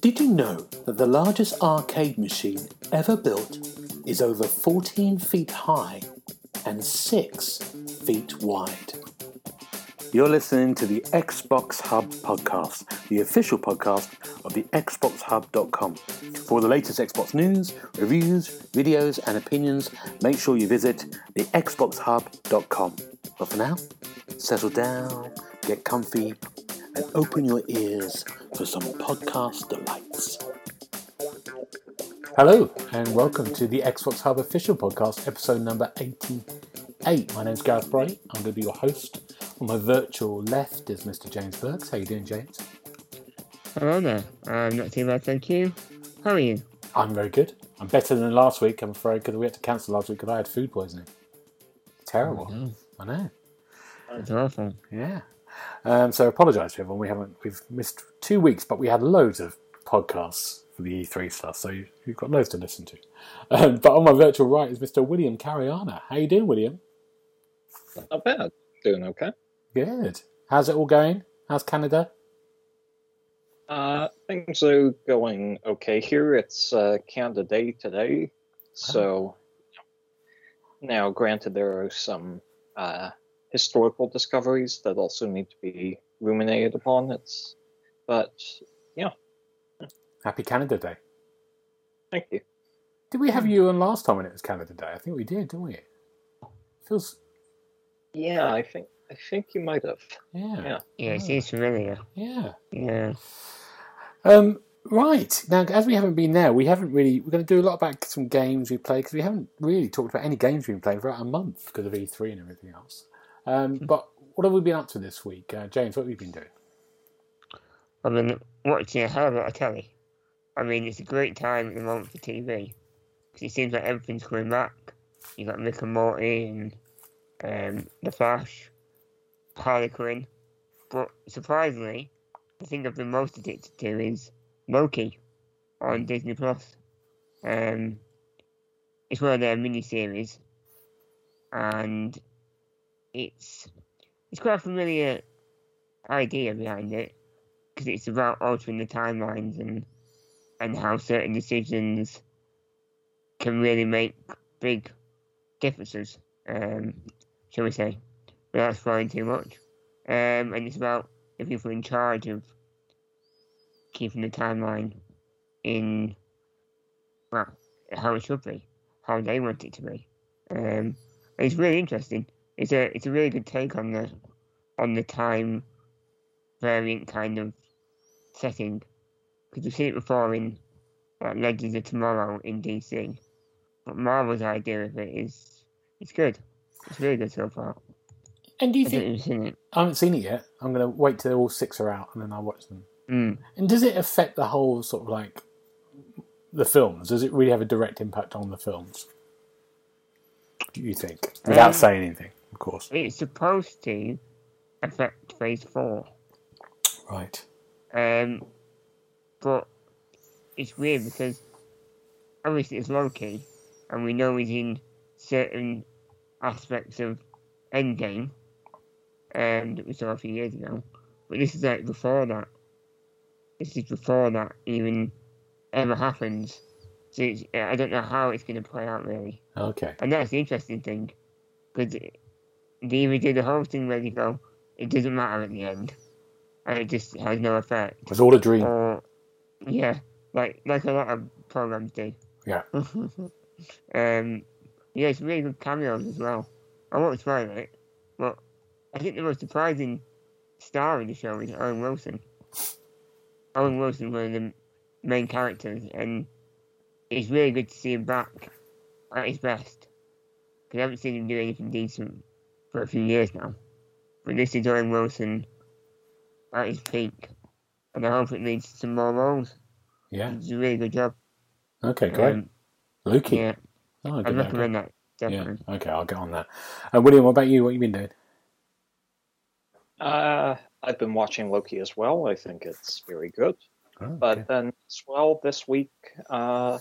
Did you know that the largest arcade machine ever built is over 14 feet high and 6 feet wide? You're listening to the Xbox Hub podcast, the official podcast of the XboxHub.com. For the latest Xbox news, reviews, videos, and opinions, make sure you visit the XboxHub.com. But for now, settle down, get comfy, and open your ears for some podcast delights. Hello, and welcome to the Xbox Hub official podcast, episode number 88. My name's Gareth Briley. I'm going to be your host. On my virtual left is Mr. James Burks. How you doing, James? Hello there. I'm not too bad, thank you. How are you? I'm very good. I'm better than last week, I'm afraid, because we had to cancel last week because I had food poisoning. Terrible. Oh, no. I know. It's awful. Yeah. Um, so I apologise to everyone. We haven't we've missed two weeks, but we had loads of podcasts for the E3 stuff, so you- you've got loads to listen to. Um, but on my virtual right is Mr. William Cariana. How are you doing, William? Not bad. Doing okay. Good. How's it all going? How's Canada? Uh, things are going okay here. It's uh, Canada Day today, so now, granted, there are some uh, historical discoveries that also need to be ruminated upon. It's, but yeah, Happy Canada Day. thank you. Did we have you on last time when it was Canada Day? I think we did, didn't we? Feels Yeah, I think I think you might have. yeah. Yeah. Yeah, it seems familiar. Yeah. Yeah. Um, right now, as we haven't been there, we haven't really. We're going to do a lot about some games we played because we haven't really talked about any games we've been playing for about a month because of E3 and everything else. Um, but what have we been up to this week, uh, James? What have you been doing? I've been watching a hell of a lot of telly. I mean, it's a great time at the moment for TV. Because it seems like everything's coming back. You've got Rick and Morty and um, The Flash, Harley Quinn. But surprisingly, the thing I've been most addicted to is Loki on Disney Plus. Um, it's one of their mini series, and it's it's quite a familiar idea behind it because it's about altering the timelines and and how certain decisions can really make big differences. Um, shall we say, without spoiling too much. Um, and it's about the people in charge of keeping the timeline in well how it should be, how they want it to be. Um, it's really interesting. It's a it's a really good take on the on the time variant kind of setting because we've seen it before in Legends of Tomorrow in DC. But Marvel's idea of it is it's good. It's really good so far. And do you I think. I haven't seen it yet? I'm going to wait till all six are out and then I'll watch them. Mm. And does it affect the whole sort of like the films? Does it really have a direct impact on the films? Do you think, without Um, saying anything, of course? It's supposed to affect Phase Four, Right. um, but it's weird because obviously it's Loki, and we know he's in certain aspects of Endgame, um, that we saw a few years ago. But this is like before that. This is before that even ever happens. So it's, I don't know how it's going to play out really. Okay. And that's the interesting thing. Because they either do the whole thing where you go, it doesn't matter at the end. And it just has no effect. It was all a dream. Or, yeah, like like a lot of programs do. Yeah. um, yeah, it's really good cameos as well. I won't spoil it, but I think the most surprising star of the show is Owen Wilson. Owen Wilson, is one of the main characters, and it's really good to see him back at his best. Because I haven't seen him do anything decent for a few years now. But this is Owen Wilson at his peak, and I hope it leads to some more roles. Yeah. It's a really good job. Okay, great. Um, Loki. yeah, Oh. Okay. recommend that Yeah. definitely. Okay, I'll get on that. Uh, William, what about you? What have you been doing? Uh, I've been watching Loki as well. I think it's very good. Oh, But then, as well, this week, uh,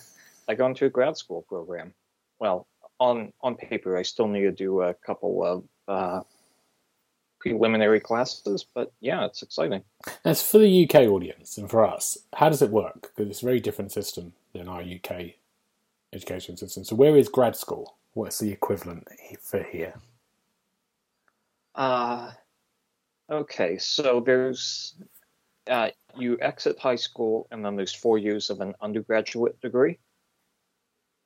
I go into a grad school program. Well, on on paper, I still need to do a couple of uh, preliminary classes, but yeah, it's exciting. As for the UK audience and for us, how does it work? Because it's a very different system than our UK education system. So, where is grad school? What's the equivalent for here? Uh, okay, so there's uh, you exit high school, and then there's four years of an undergraduate degree.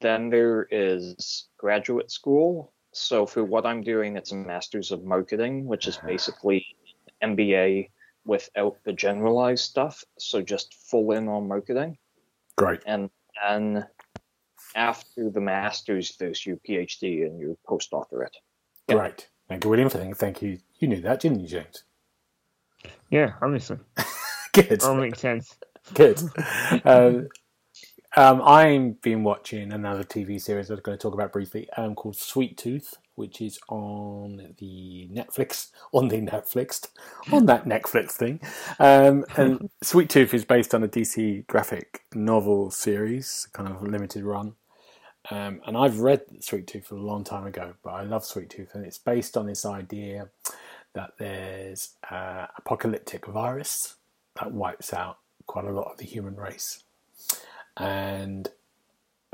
Then there is graduate school. So for what I'm doing, it's a master's of marketing, which is basically MBA without the generalized stuff. So just full in on marketing. Great. And then after the master's, there's your PhD and your postdoctorate. Yeah. Thank you, William. Thank thank you. You knew that, didn't you, James? Yeah, obviously. Good. All makes sense. Good. Um, um, I've been watching another TV series I'm going to talk about briefly um, called Sweet Tooth, which is on the Netflix, on the Netflix, on that Netflix thing. Um, and Sweet Tooth is based on a DC graphic novel series, kind of limited run. Um, and I've read Sweet Tooth a long time ago, but I love Sweet Tooth, and it's based on this idea that there's an apocalyptic virus that wipes out quite a lot of the human race and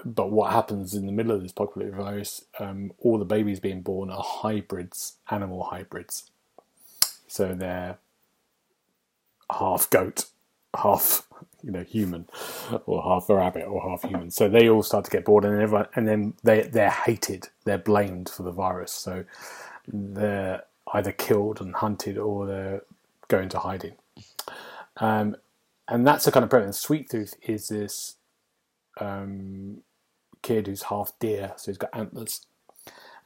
but what happens in the middle of this apocalyptic virus? Um, all the babies being born are hybrids, animal hybrids. So they're half goat, half you know human, or half a rabbit, or half human. So they all start to get bored, and everyone, and then they they're hated, they're blamed for the virus. So they're either killed and hunted, or they're going to hiding. Um, and that's the kind of premise. Sweet Tooth is this um, kid who's half deer, so he's got antlers,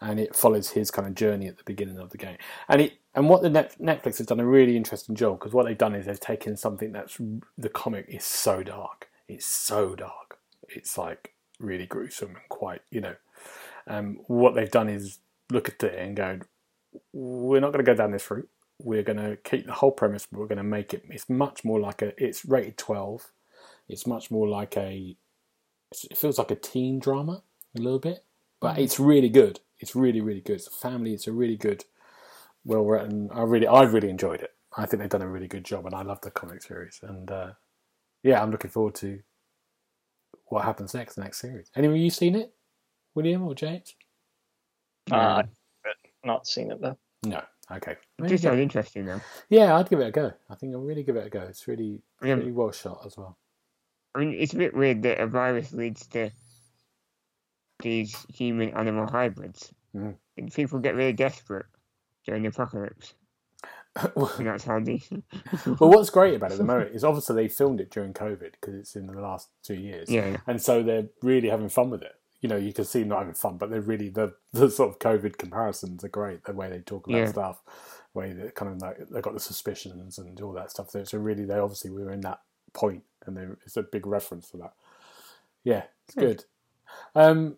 and it follows his kind of journey at the beginning of the game. And it and what the Net, Netflix has done a really interesting job because what they've done is they've taken something that's the comic is so dark, it's so dark, it's like really gruesome and quite you know. Um, what they've done is look at it and go, we're not going to go down this route. We're going to keep the whole premise, but we're going to make it. It's much more like a. It's rated twelve. It's much more like a it feels like a teen drama a little bit, but mm. it's really good. It's really really good. It's a family. It's a really good, well written. I really I really enjoyed it. I think they've done a really good job, and I love the comic series. And uh, yeah, I'm looking forward to what happens next, the next series. Anyone you seen it, William or James? Uh, not seen it though. No. Okay. It just sounds interesting though. Yeah, I'd give it a go. I think I'll really give it a go. It's really, yeah. really well shot as well. I mean, it's a bit weird that a virus leads to these human animal hybrids. Mm. People get really desperate during the apocalypse. and that's they. well, what's great about it at the moment is obviously they filmed it during COVID because it's in the last two years. Yeah. And so they're really having fun with it. You know, you can see them not having fun, but they're really the the sort of COVID comparisons are great. The way they talk about Yeah. stuff, way that kind of like they got the suspicions and all that stuff. So it's really they obviously we were in that point, and they, it's a big reference for that. Yeah, it's Hmm. good. Um,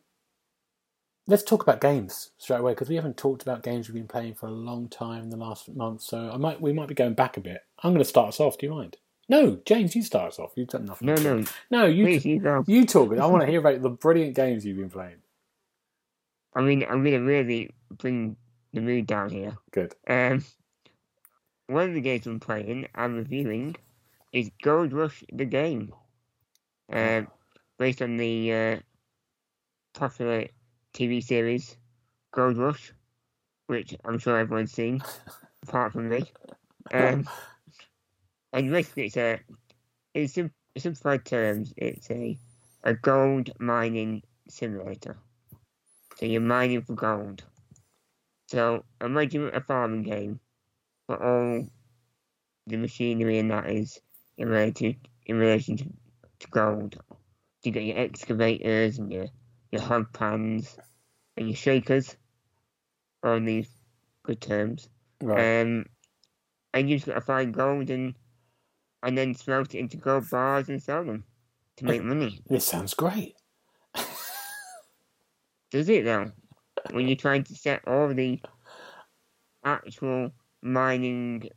let's talk about games straight away because we haven't talked about games we've been playing for a long time in the last month. So I might we might be going back a bit. I'm going to start us off. Do you mind? No, James, you start us off. You've done nothing. No, no, no. You please, you go. you talk. I want to hear about the brilliant games you've been playing. I mean, I'm going to really bring the mood down here. Good. Um, one of the games I'm playing and reviewing is Gold Rush the game, um, based on the uh, popular TV series Gold Rush, which I'm sure everyone's seen, apart from me. Um, and basically, it's a in sim- simplified terms, it's a a gold mining simulator. So you're mining for gold. So imagine a farming game, but all the machinery and that is in relation in relation to, to gold. You got your excavators and your your hog pans and your shakers. on these good terms. Right. Um, and you've got to find gold and and then smelt it into gold bars and sell them to make money. this sounds great. Does it though? when you're trying to set all the actual mining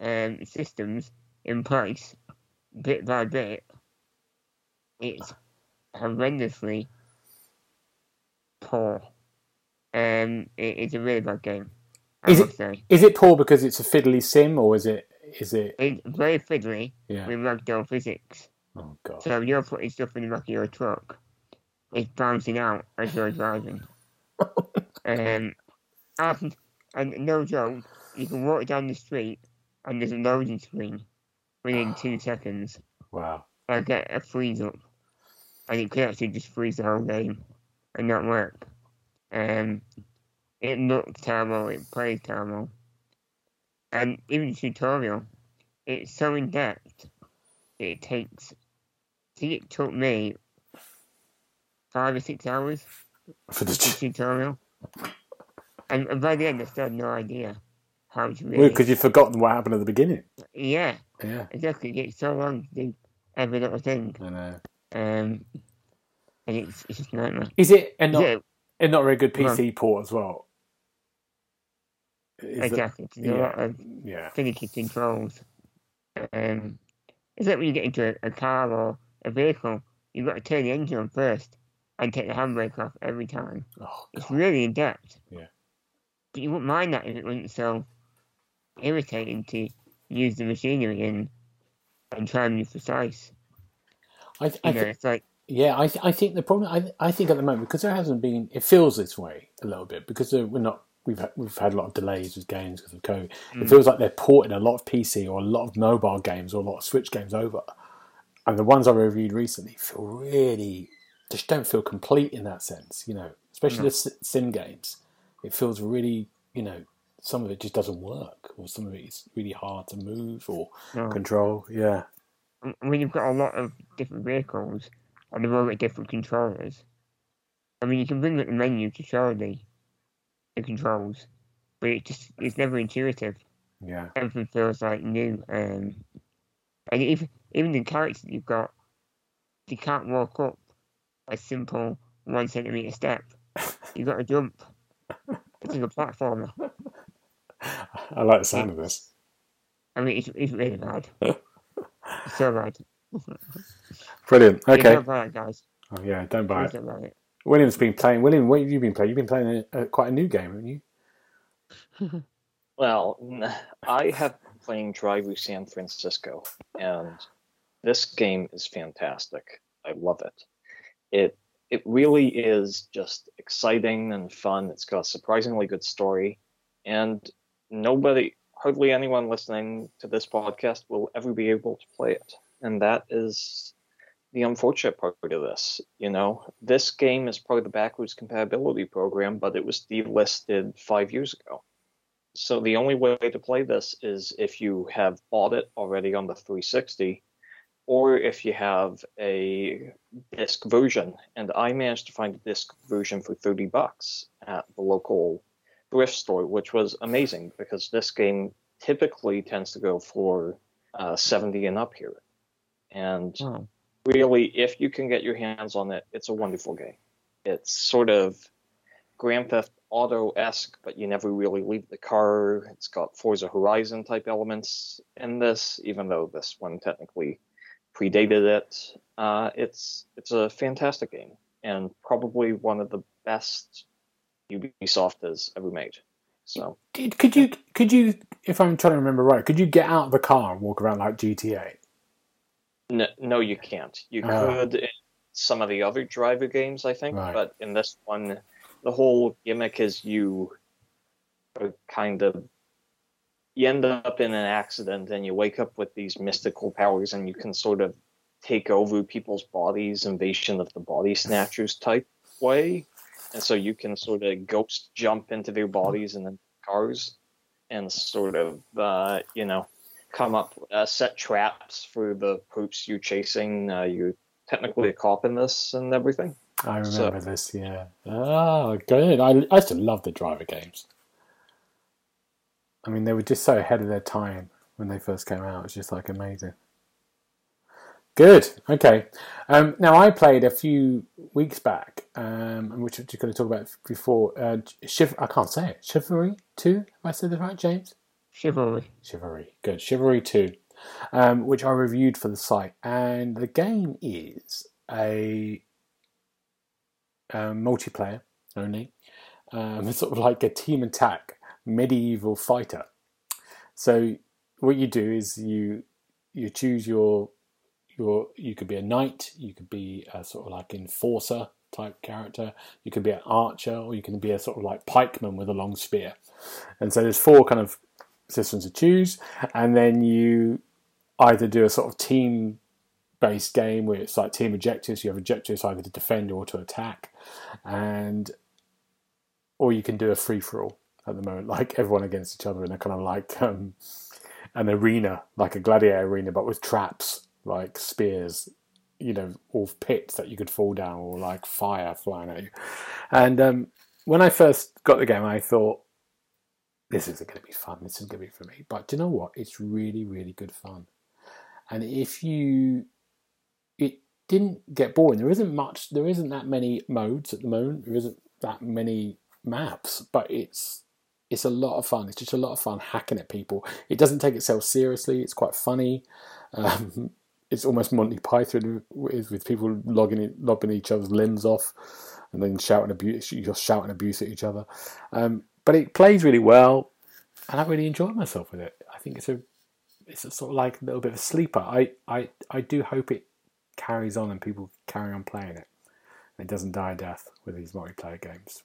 um, systems in place, bit by bit, it's horrendously poor. Um, it, it's a really bad game. I Is it- say. Is it poor because it's a fiddly sim, or is it? Is it? It's very fiddly Yeah. with ragdoll physics. Oh god. So you're putting stuff in the back of your truck. It's bouncing out as you're driving. um, and, and no joke, you can walk down the street and there's a loading screen within two seconds. Wow. I get a freeze up, and it could actually just freeze the whole game and not work. Um, it looks terrible, it plays terrible, and even the tutorial, it's so in depth. It takes. see it took me five or six hours For the tutorial, and, and by the end I still had no idea how to well, really. because you've forgotten what happened at the beginning. Yeah, Yeah. exactly. It takes so long to do every little thing. I know. Um, and it's, it's just a nightmare. Is it a not yeah, a not very good. PC port as well? Is it- exactly. There's a lot of yeah. finicky controls. Um, it's like when you get into a, a car or a vehicle, you've got to turn the engine on first and take the handbrake off every time. Oh It's really in depth. Yeah. But you wouldn't mind that if it wasn't so irritating to use the machinery and and try and be precise. I, th- I You know, th- it's like yeah. I th- I think the problem. I I think at the moment because there hasn't been. It feels this way a little bit because we're not. We've had, we've had a lot of delays with games because of COVID. It Mm. feels like they're porting a lot of PC or a lot of mobile games or a lot of Switch games over, and the ones I reviewed recently feel really just don't feel complete in that sense. You know, especially No. the s- sim games. It feels really, you know, some of it just doesn't work, or some of it is really hard to move or no. control. Yeah, I mean you've got a lot of different vehicles and they've all got different controllers, I mean, you can bring up the menu to show the, the controls, but it just it's never intuitive. yeah. Everything feels like new, um, and even even the characters you've got, you can't walk up a simple one centimeter step. You've got to jump. It's like a platformer. I like the sound of this. I mean, it's, it's really bad. So bad. Brilliant. Okay. Don't buy it, guys. Oh, yeah, don't buy it. don't buy it. William's been playing. William, what have you been playing? You've been playing a, a, quite a new game, haven't you? Well, I have been playing Drive San Francisco, and this game is fantastic. I love it. It it really is just exciting and fun. It's got a surprisingly good story, and nobody, hardly anyone listening to this podcast will ever be able to play it. And that is the unfortunate part of this. You know, this game is part of the backwards compatibility program, but it was delisted five years ago. So the only way to play this is if you have bought it already on the 360, or if you have a disc version. And I managed to find a disc version for 30 bucks at the local thrift store, which was amazing because this game typically tends to go for uh, 70 and up here. And Wow. really, if you can get your hands on it, it's a wonderful game. It's sort of Grand Theft Auto esque, but you never really leave the car. It's got Forza Horizon type elements in this, even though this one technically predated it. Uh, it's it's a fantastic game and probably one of the best Ubisoft has ever made. So could you, could you, if I'm trying to remember right, could you get out of the car and walk around like GTA? No, no you can't. You Ah. could in some of the other driver games, I think, Right. but in this one, the whole gimmick is you are kind of you end up in an accident and you wake up with these mystical powers and you can sort of take over people's bodies, invasion of the body snatchers type way. And so you can sort of ghost jump into their bodies and then cars and sort of, uh, you know, come up, uh, set traps for the poops you're chasing. Uh, you're technically a cop in this and everything. I So- remember this, yeah. Oh, good. I, I used to love the driver games. I mean, they were just so ahead of their time when they first came out. It's just like amazing. Good. Okay. Um, now I played a few weeks back, um, which I'm just going to talk about before. Uh, Shiv- I can't say it. Chivalry Two. Have I said that right, James? Chivalry. Chivalry. Good. Chivalry 2, um, which I reviewed for the site. And the game is a, um multiplayer only. Um, sort of like a team attack medieval fighter. So what you do is you you choose your your you could be a knight, you could be a sort of like enforcer type character, you could be an archer, or you can be a sort of like pikeman with a long spear. And so there's four kind of systems to choose, and then you either do a sort of team based game where it's like team objectives. You have objectives either to defend or to attack, and or you can do a free for all at the moment, like everyone against each other in a kind of like um, an arena, like a gladiator arena, but with traps like spears, you know, or pits that you could fall down, or like fire flying at you. And um, when I first got the game, I thought this isn't going to be fun. This isn't going to be for me. But do you know what? It's really, really good fun. And if you, it didn't get boring. There isn't much. There isn't that many modes at the moment. There isn't that many maps, but it's it's a lot of fun. It's just a lot of fun hacking at people. It doesn't take itself seriously. It's quite funny. Um, it's almost Monty Python with, with people logging lobbing each other's limbs off, and then shouting abuse, you just shouting abuse at each other. Um, but it plays really well, and I really enjoy myself with it. I think it's a it's a sort of like a little bit of a sleeper. I I, I do hope it carries on and people carry on playing it. And it doesn't die a death with these multiplayer games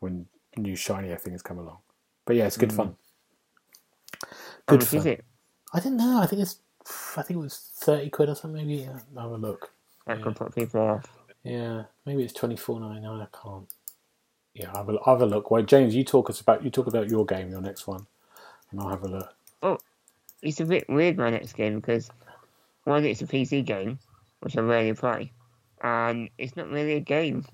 when new shinier things come along. But yeah, it's good Mm. fun. Good fun. it? I didn't know. I think it's I think it was thirty quid or something. Maybe yeah, I'll have a look. That Yeah. could put people off. Yeah, maybe it's twenty four ninety nine. I can't. Yeah, I'll have, a, I'll have a look. Well, James, you talk us about you talk about your game, your next one, and I'll have a look. Oh, it's a bit weird my next game because one, it's a PC game, which I rarely play, and it's not really a game,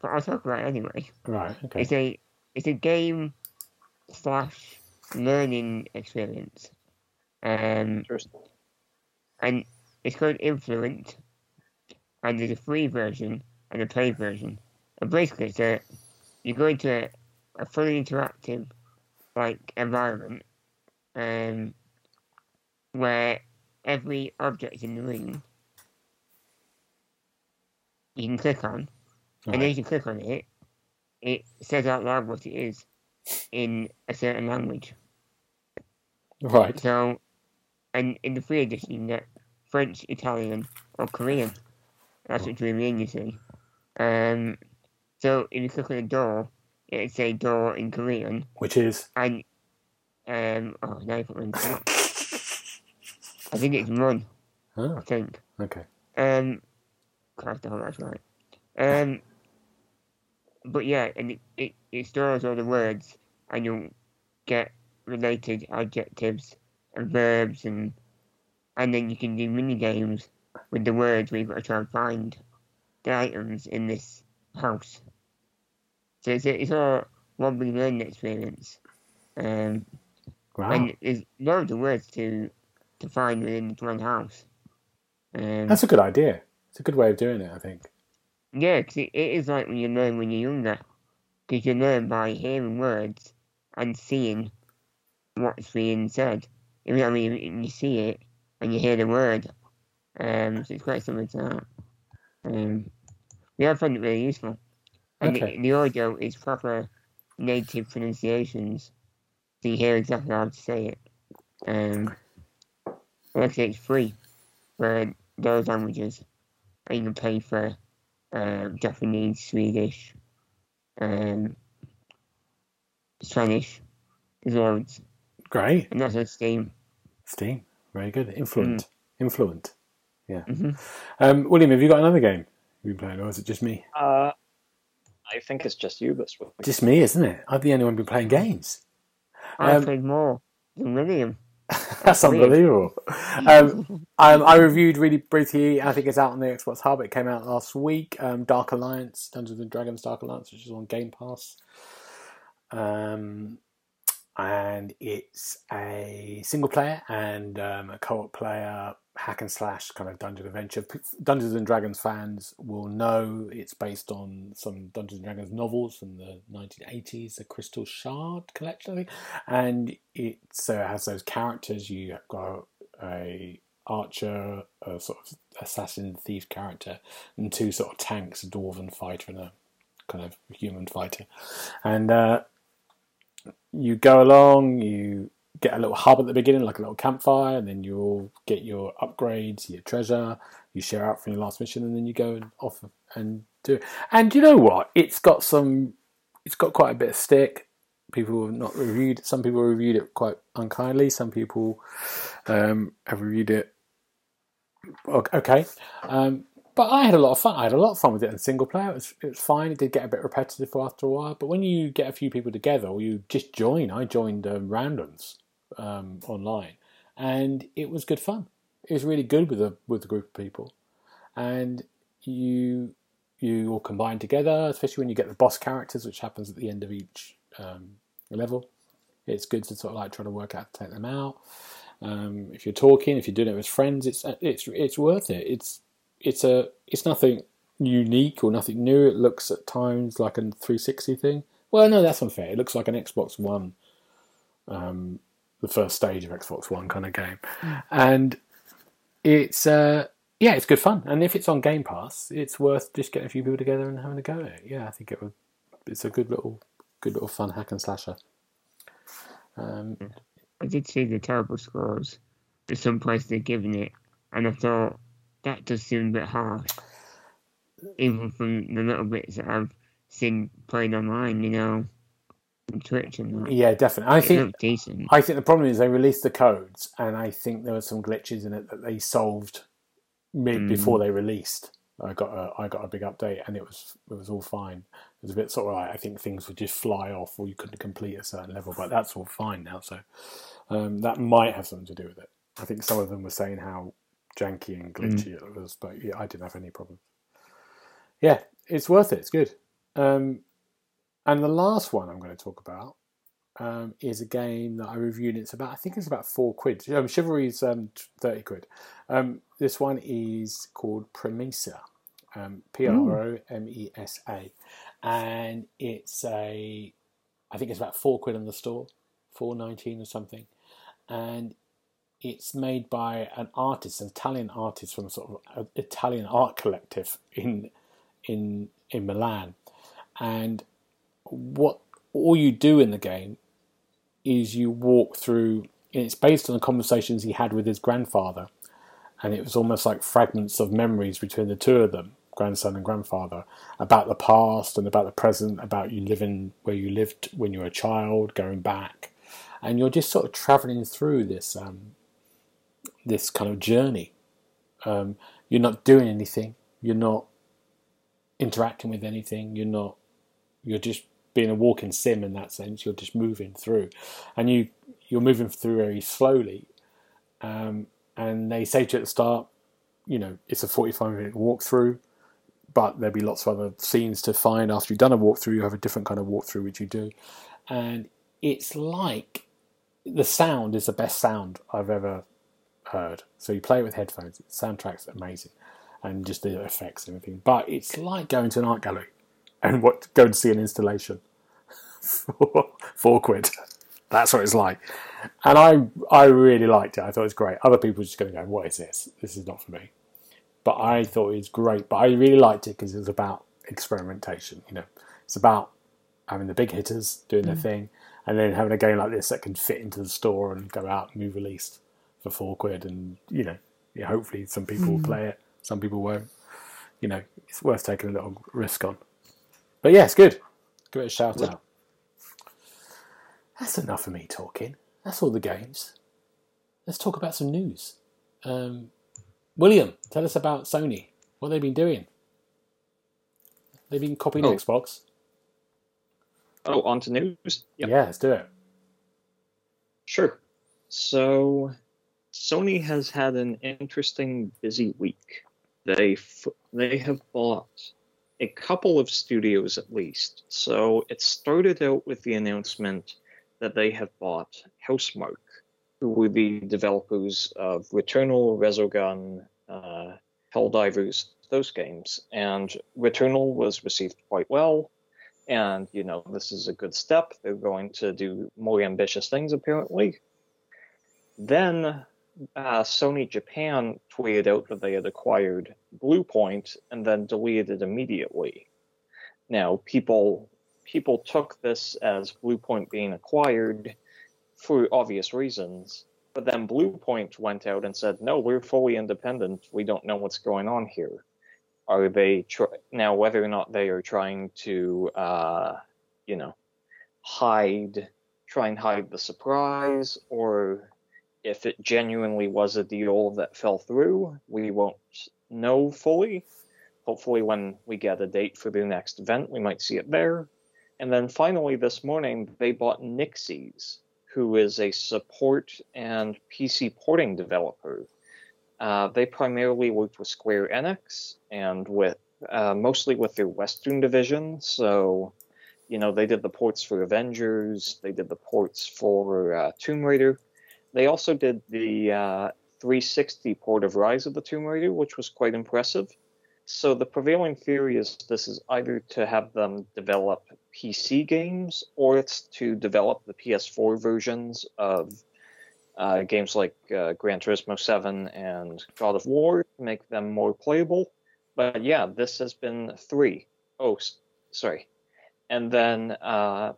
but I'll talk about it anyway. Right. Okay. It's a it's a game slash learning experience, um, Interesting. and it's called Influent, and there's a free version and a paid version. And basically, it's a you go into a, fully interactive like environment, um, where every object in the room you can click on, and Right. as you click on it, it says out loud what it is in a certain language. Right. So, and in the free edition, you get French, Italian, or Korean. That's what drew me in, you see. Um, so if you click on a door, it'd say door in Korean, Which is and um, oh, now you put me in the spot. I think it's run. I oh, think. okay. Um, Christ, I hope that's right. Um, but yeah, and it, it, it stores all the words, and you'll get related adjectives and verbs, and and then you can do mini games with the words where you've got to try and find the items in this house. So it's, a, it's all one big learning experience. Um, Wow. and there's loads of words to to find within one house. Um, That's a good idea. It's a good way of doing it. I think. Yeah, 'cause it, it is like when you learn when you're younger. Because you learn by hearing words and seeing what's being said. You know I mean? You see it and you hear the word. Um, so it's quite similar to that. Um, yeah, I find it really useful. And Okay. the, the audio is proper native pronunciations. So you hear exactly how to say it. Um, I it's free for those languages. And you can pay for um, Japanese, Swedish, um, Spanish. There's loads. Great. And that's on Steam. Steam. Very good. Influent. Influent. hmm Um, William, have you got another game you've been playing, or is it just me? Uh, I think it's just you this week. Just me, isn't it? I'm the only one been playing games. I Um, played more than William. That's weird. unbelievable. Um, um, I reviewed really briefly. I think it's out on the Xbox Hub. It came out last week. Um, Dark Alliance, Dungeons and Dragons Dark Alliance, which is on Game Pass. Um, and it's a single player and um, a co-op player hack and slash kind of dungeon adventure. Dungeons and Dragons fans will know it's based on some Dungeons and Dragons novels from the 1980s, the Crystal Shard collection, I think. And it so it has those characters. You got a archer, a sort of assassin thief character, and two sort of tanks, a dwarven fighter and a kind of human fighter, and uh, you go along. You get a little hub at the beginning, like a little campfire, and then you all get your upgrades, your treasure. You share out from your last mission, and then you go and off and do it. And you know what? It's got some. It's got quite a bit of stick. People have not reviewed. Some people reviewed it quite unkindly. Some people um, have reviewed it okay. Um, but I had a lot of fun. I had a lot of fun with it in single player. It was, it was fine. It did get a bit repetitive after a while. But when you get a few people together, or you just join, I joined um, randoms um, online, and it was good fun. It was really good with a with a group of people, and you you all combine together, especially when you get the boss characters, which happens at the end of each um, level. It's good to sort of like try to work out to take them out. Um, if you're talking, if you're doing it with friends, it's it's it's worth it. It's it's a it's nothing unique or nothing new. It looks at times like a 360 thing. Well, no, that's unfair. It looks like an Xbox One, um, the first stage of Xbox One kind of game, and it's uh, yeah, it's good fun. And if it's on Game Pass, it's worth just getting a few people together and having a go at it. Yeah, I think it would. It's a good little, good little fun hack and slasher. Um, I did see the terrible scores for some place they're giving it, and I thought that does seem a bit harsh. Even from the little bits that I've seen played online, you know, on Twitch and that. Yeah, definitely. I It think decent. I think the problem is they released the codes, and I think there were some glitches in it that they solved mid Mm. before they released. I got a I got a big update, and it was it was all fine. It was a bit sort of like I think things would just fly off, or you couldn't complete a certain level, but that's all fine now. So um, that might have something to do with it. I think some of them were saying how janky and glitchy it was, but yeah, I didn't have any problems. Yeah, it's worth it. It's good. Um, and the last one I'm going to talk about um, is a game that I reviewed. It's about I think it's about four quid. Um, Chivalry's um, thirty quid. Um, this one is called Promesa, um, P R O M E S A, and it's a I think it's about four quid on the store, four nineteen or something, and it's made by an artist, an Italian artist from sort of an Italian art collective in in in Milan, and what all you do in the game is you walk through. It's based on the conversations he had with his grandfather, and it was almost like fragments of memories between the two of them, grandson and grandfather, about the past and about the present, about you living where you lived when you were a child, going back, and you're just sort of traveling through this um, this kind of journey. Um, you're not doing anything. You're not interacting with anything. You're not. You're just being a walking sim in that sense. You're just moving through, and you you're moving through very slowly. Um, and they say to you at the start, you know, it's a 45 minute walkthrough, but there'll be lots of other scenes to find after you've done a walkthrough. You have a different kind of walkthrough which you do, and it's like the sound is the best sound I've ever heard. So you play it with headphones. The soundtrack's amazing, and just the effects and everything. But it's like going to an art gallery and what go to see an installation for four quid. That's what it's like. And I I really liked it. I thought it was great. Other people were just going to go, "What is this? This is not for me." But I thought it was great. But I really liked it because it was about experimentation. You know, it's about having the big hitters doing their mm. thing, and then having a game like this that can fit into the store and go out and be released for four quid. And you know, yeah, hopefully some people will play it, some people won't. You know, it's worth taking a little risk on. But yeah, it's good. Give it a shout out. That's enough of me talking. That's all the games. Let's talk about some news. Um, William, tell us about Sony. What they've been doing. They've been copying Oh. Xbox. Oh, on to news. Yep. Yeah, let's do it. Sure. So, Sony has had an interesting, busy week. They f- they have bought a couple of studios at least. So it started out with the announcement that they have bought Housemarque, who were the developers of Returnal, Resogun, uh, Helldivers, those games. And Returnal was received quite well. And, you know, this is a good step. They're going to do more ambitious things, apparently. Then uh, Sony Japan tweeted out that they had acquired Bluepoint and then deleted it immediately. Now, people people took this as Bluepoint being acquired for obvious reasons, but then Bluepoint went out and said, "No, we're fully independent. We don't know what's going on here." Are they tr- now whether or not they are trying to, uh, you know, hide, try and hide the surprise, or if it genuinely was a deal that fell through, we won't know fully. Hopefully, when we get a date for the next event, we might see it there. And then finally, this morning, they bought Nixxes, who is a support and PC porting developer. Uh, they primarily worked with Square Enix and with uh, mostly with their Western division. So, you know, they did the ports for Avengers, they did the ports for uh, Tomb Raider. They also did the uh, 360 port of Rise of the Tomb Raider, which was quite impressive. So the prevailing theory is this is either to have them develop PC games or it's to develop the PS4 versions of uh, games like uh, Gran Turismo 7 and God of War to make them more playable. But yeah, this has been three. Oh, sorry. And then uh,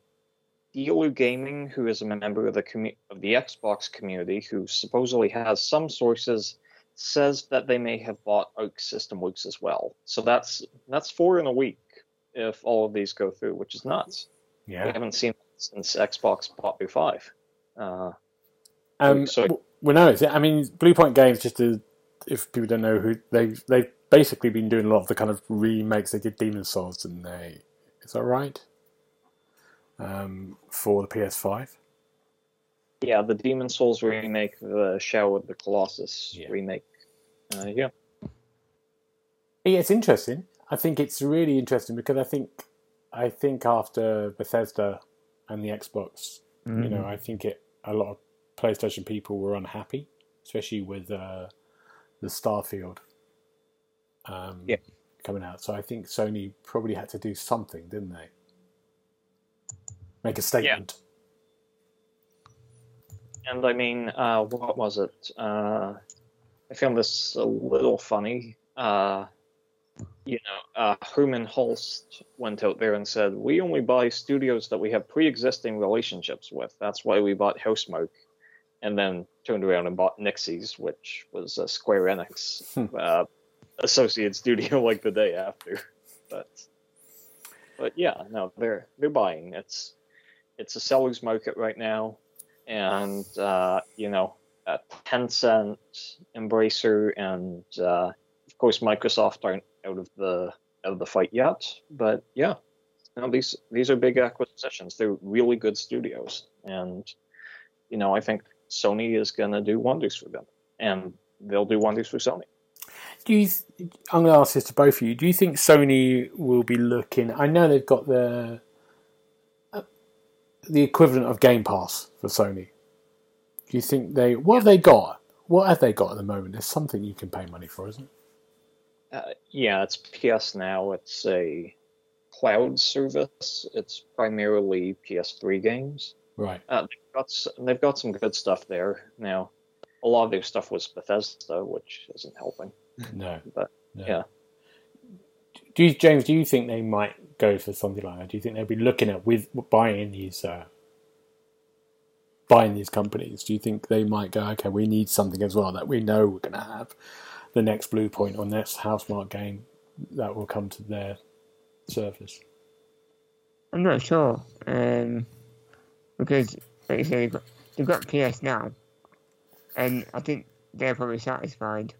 Dealer Gaming, who is a member of the commu- of the Xbox community, who supposedly has some sources, says that they may have bought Arc System Works as well. So that's that's four in a week if all of these go through, which is nuts. Yeah. We haven't seen since Xbox bought Boo Five. Uh, Um, So- well, no, it's, I mean, Bluepoint Games. Just to, if people don't know who they they've basically been doing a lot of the kind of remakes. They did Demon's Souls, and they is that right? Um, for the PS5. yeah, the Demon's Souls remake, the Shadow of the Colossus Yeah. remake. Uh, yeah, Yeah, it's interesting. I think it's really interesting because I think I think after Bethesda and the Xbox, you know, I think it a lot of PlayStation people were unhappy, especially with uh, the Starfield um, Yeah. coming out. So I think Sony probably had to do something, didn't they? Make a statement. and I mean, uh, what was it? Uh, I found this a little funny. Uh, you know, uh, Hermen Hulst went out there and said, "We only buy studios that we have pre-existing relationships with. That's why we bought Housemarque." And then turned around and bought Nixxes, which was a Square Enix Hmm. uh, associate studio, like the day after. But, but yeah, no, they're they're buying. It's it's a seller's market right now, and uh, you know, Tencent, Embracer, and uh, of course Microsoft aren't out of the out of the fight yet. But yeah, no, these these are big acquisitions. They're really good studios, and you know, I think Sony is going to do wonders for them, and they'll do wonders for Sony. Do you? Th- I'm going to ask this to both of you. Do you think Sony will be looking? I know they've got the the equivalent of Game Pass for Sony. Do you think they? What have they got? What have they got at the moment? There's something you can pay money for, isn't it? Uh, yeah, it's PS Now. It's a cloud service. It's primarily PS3 games. Right. Uh, they've, got, they've got some good stuff there. Now, a lot of their stuff was Bethesda, which isn't helping. No. But, no. yeah. Do you, James? Do you think they might go for something like that? Do you think they'll be looking at with buying these uh, buying these companies? Do you think they might go? Okay, we need something as well that we know we're going to have the next Bluepoint or next Housemarque game that will come to their surface? I'm not sure. Um, because, like say, they've got, they've got PS now, and I think they're probably satisfied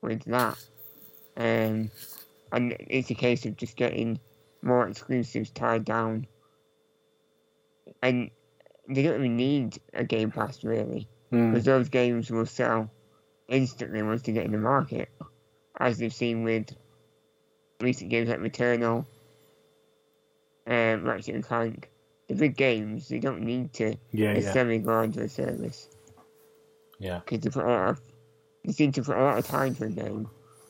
with that. Um, and it's a case of just getting more exclusives tied down. And they don't even need a Game Pass, really, Hmm. because those games will sell instantly once they get in the market, as they've seen with recent games like Returnal, um, Ratchet and Clank. The big games, they don't need to Yeah, yeah, necessarily go onto a service yeah. because they put a lot of, they seem to put a lot of time to a game.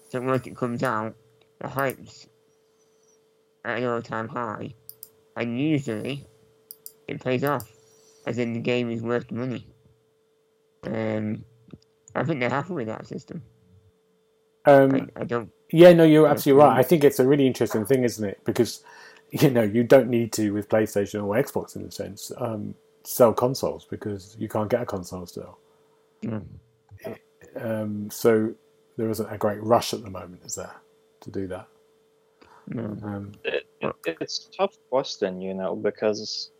So once it comes out, the hype's at an all-time high, and usually it pays off, as in the game is worth the money. Um, I think they're happy with that system. Um, I, I don't. Yeah, no, you're absolutely right. I think it's a really interesting thing, isn't it? Because you know you don't need to with PlayStation or Xbox in a sense um, sell consoles because you can't get a console still. Mm. Um, so there isn't a great rush at the moment, is there, to do that? No. Um, It, it, it's tough question, you know, because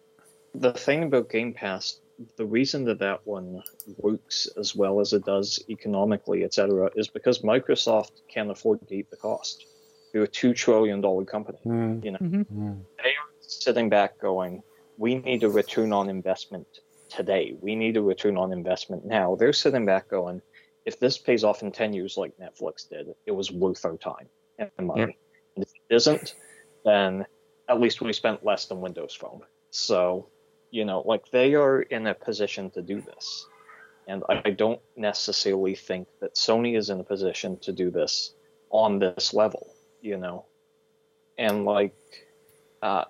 the thing about Game Pass, the reason that that one works as well as it does economically, etc., is because Microsoft can afford to eat the cost. They're a two trillion dollar company. mm, You know, Mhm. mm, they are sitting back going, "We need a return on investment today. We need a return on investment now." They're sitting back going, "If this pays off in ten years like Netflix did, it was worth our time and money. Yep. And if it isn't, then at least we spent less than Windows Phone." So, you know, like they are in a position to do this. And I I don't necessarily think that Sony is in a position to do this on this level, you know. And like uh,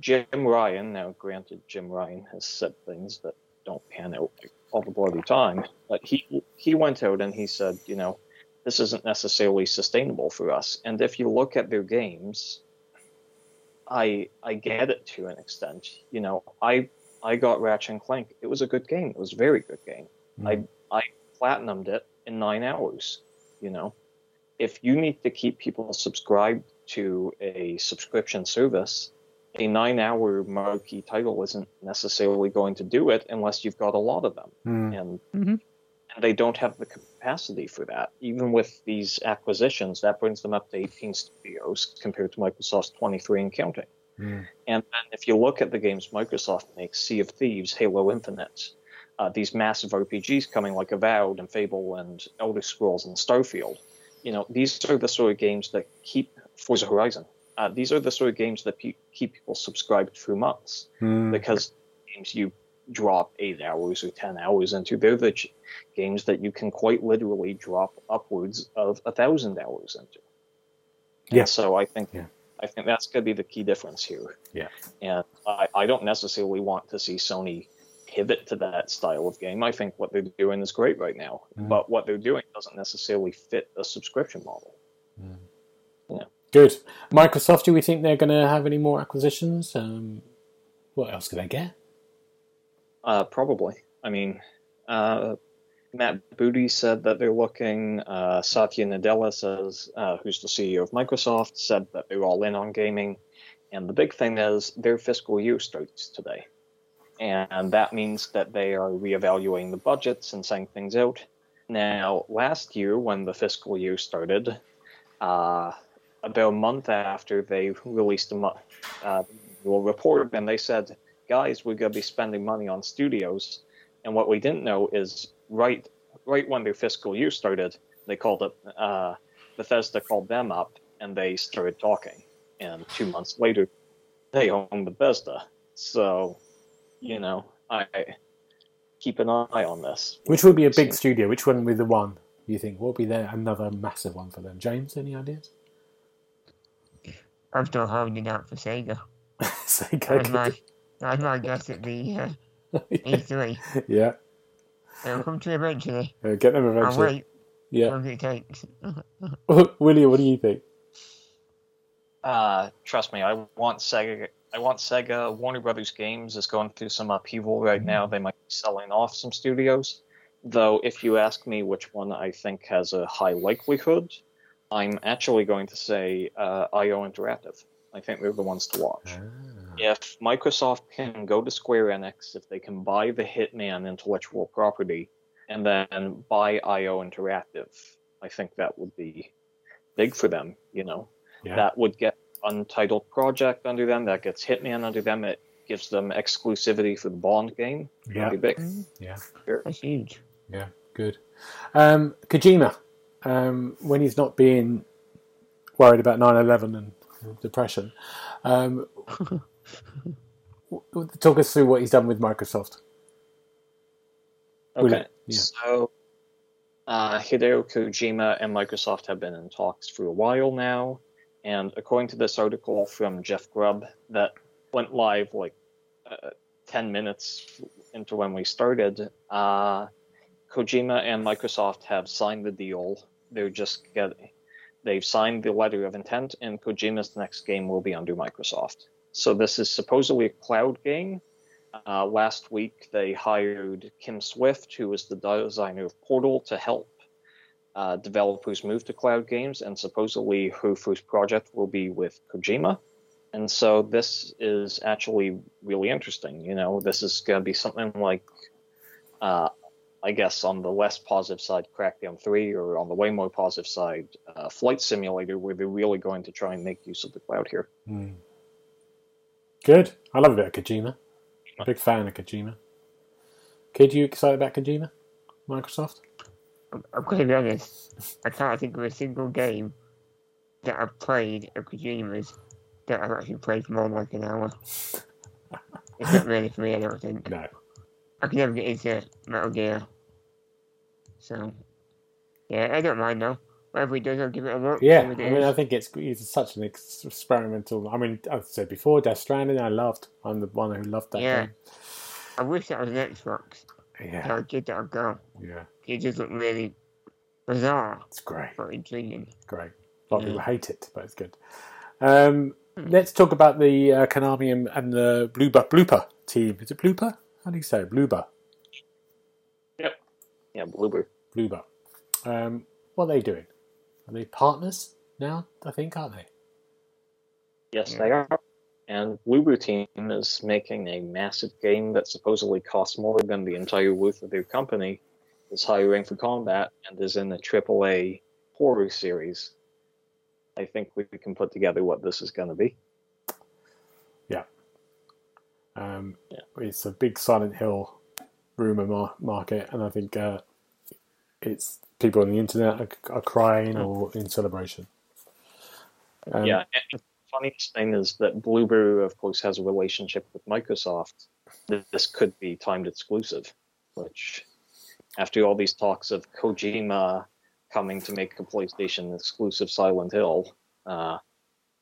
Jim Ryan, now granted, Jim Ryan has said things that don't pan out all the bloody time, but he he went out and he said, you know, this isn't necessarily sustainable for us. And if you look at their games, I I get it to an extent. You know, I I got Ratchet and Clank. It was a good game. It was a very good game. mm. I I platinumed it in nine hours. You know, if you need to keep people subscribed to a subscription service, a nine-hour marquee title isn't necessarily going to do it unless you've got a lot of them, Mm. and Mhm. And they don't have the capacity for that. Even with these acquisitions, that brings them up to 18 studios compared to Microsoft's 23 and counting. Mm. And then if you look at the games Microsoft makes, Sea of Thieves, Halo Infinite, uh, these massive RPGs coming like Avowed and Fable and Elder Scrolls and Starfield, you know, these are the sort of games that keep Forza Horizon. Uh, these are the sort of games that pe- keep people subscribed through months Mm. because games you drop eight hours or ten hours into, they're the ch- games that you can quite literally drop upwards of a thousand hours into. And Yeah. So I think Yeah. I think that's going to be the key difference here. Yeah. And I, I don't necessarily want to see Sony pivot to that style of game. I think what they're doing is great right now, Mhm. but what they're doing doesn't necessarily fit a subscription model. Yeah. Good. Microsoft, do we think they're going to have any more acquisitions? Um, what else can they get? Uh, probably. I mean, uh, Matt Booty said that they're looking. Uh, Satya Nadella says, uh, who's the CEO of Microsoft, said that they're all in on gaming. And the big thing is their fiscal year starts today. And that means that they are reevaluating the budgets and saying things out. Now, last year, when the fiscal year started, uh, about a month after they released a mo- uh, report, and they said, guys, we're going to be spending money on studios. And what we didn't know is right right when their fiscal year started, they called it uh, Bethesda called them up and they started talking. And two months later, they own Bethesda. So, you know, I keep an eye on this. Which would be a big studio? Which one would be the one you think? What would be there another massive one for them? James, any ideas? I'm still holding out for Sega. Sega. That's my, that's my guess at the uh, E3. yeah, It'll come to eventually. Uh, get them eventually. I'll eventually. wait as Yeah, long as it takes. William, what do you think? Uh, trust me, I want Sega. I want Sega. Warner Brothers Games is going through some upheaval right now. They might be selling off some studios. Though, if you ask me which one I think has a high likelihood, I'm actually going to say uh, IO Interactive. I think they're the ones to watch. If Microsoft can go to Square Enix, if they can buy the Hitman intellectual property, and then buy IO Interactive, I think that would be big for them. You know, Yeah. that would get Untitled Project under them. That gets Hitman under them. It gives them exclusivity for the Bond game. Yeah, Pretty big. yeah, That's huge. yeah, good. Um, Kojima, um, when he's not being worried about 9-11 and depression, um, talk us through what he's done with Microsoft. Okay. Yeah. So, uh, Hideo Kojima and Microsoft have been in talks for a while now, and according to this article from Jeff Grubb that went live like uh, 10 minutes into when we started, uh, Kojima and Microsoft have signed the deal. They're just getting. They've signed the letter of intent, and Kojima's next game will be under Microsoft. So this is supposedly a cloud game. Uh, last week they hired Kim Swift, who was the designer of Portal, to help uh, developers move to cloud games, and supposedly her first project will be with Kojima. And so this is actually really interesting. You know, this is going to be something like, uh, I guess, on the less positive side, Crackdown 3, or on the way more positive side, uh, Flight Simulator, where they're really going to try and make use of the cloud here. Mm. Good. I love a bit of Kojima. A Big fan of Kojima. Kid, you excited about Kojima? Microsoft? I'm, I'm going to be honest. I can't think of a single game that I've played of Kojima's that I've actually played for more than like an hour. it's not really for me, I don't think. No. I can never get into Metal Gear. So, yeah, I don't mind though. Whatever he does, I'll give it a look. Yeah, I mean. I think it's it's such an experimental. I mean, I've said before, Death Stranding, I loved. I'm the one who loved that Yeah. I wish that was an Xbox. game. Yeah, How good that would go. yeah, It just looked really bizarre, it's great, but intriguing. great. A lot of Yeah. people hate it, but it's good. Um, let's talk about the uh, Konami and, and the Bloober Blooper team. Is it Blooper? How do you say it? Yep. Yeah, Bloober. Bloober. Um, what are they doing? Are they partners now? I think, aren't they? Yes, Yeah. they are. And Bloober Team is making a massive game that supposedly costs more than the entire worth of their company, is hiring for combat, and is in a AAA horror series. I think we can put together what this is going to be. Um, Yeah. It's a big Silent Hill rumor mar- market, and I think uh, it's people on the internet are, are crying or in celebration. Um, yeah, and the funniest thing is that Blueberry, of course, has a relationship with Microsoft. This could be timed exclusive, which, after all these talks of Kojima coming to make a PlayStation exclusive Silent Hill, uh,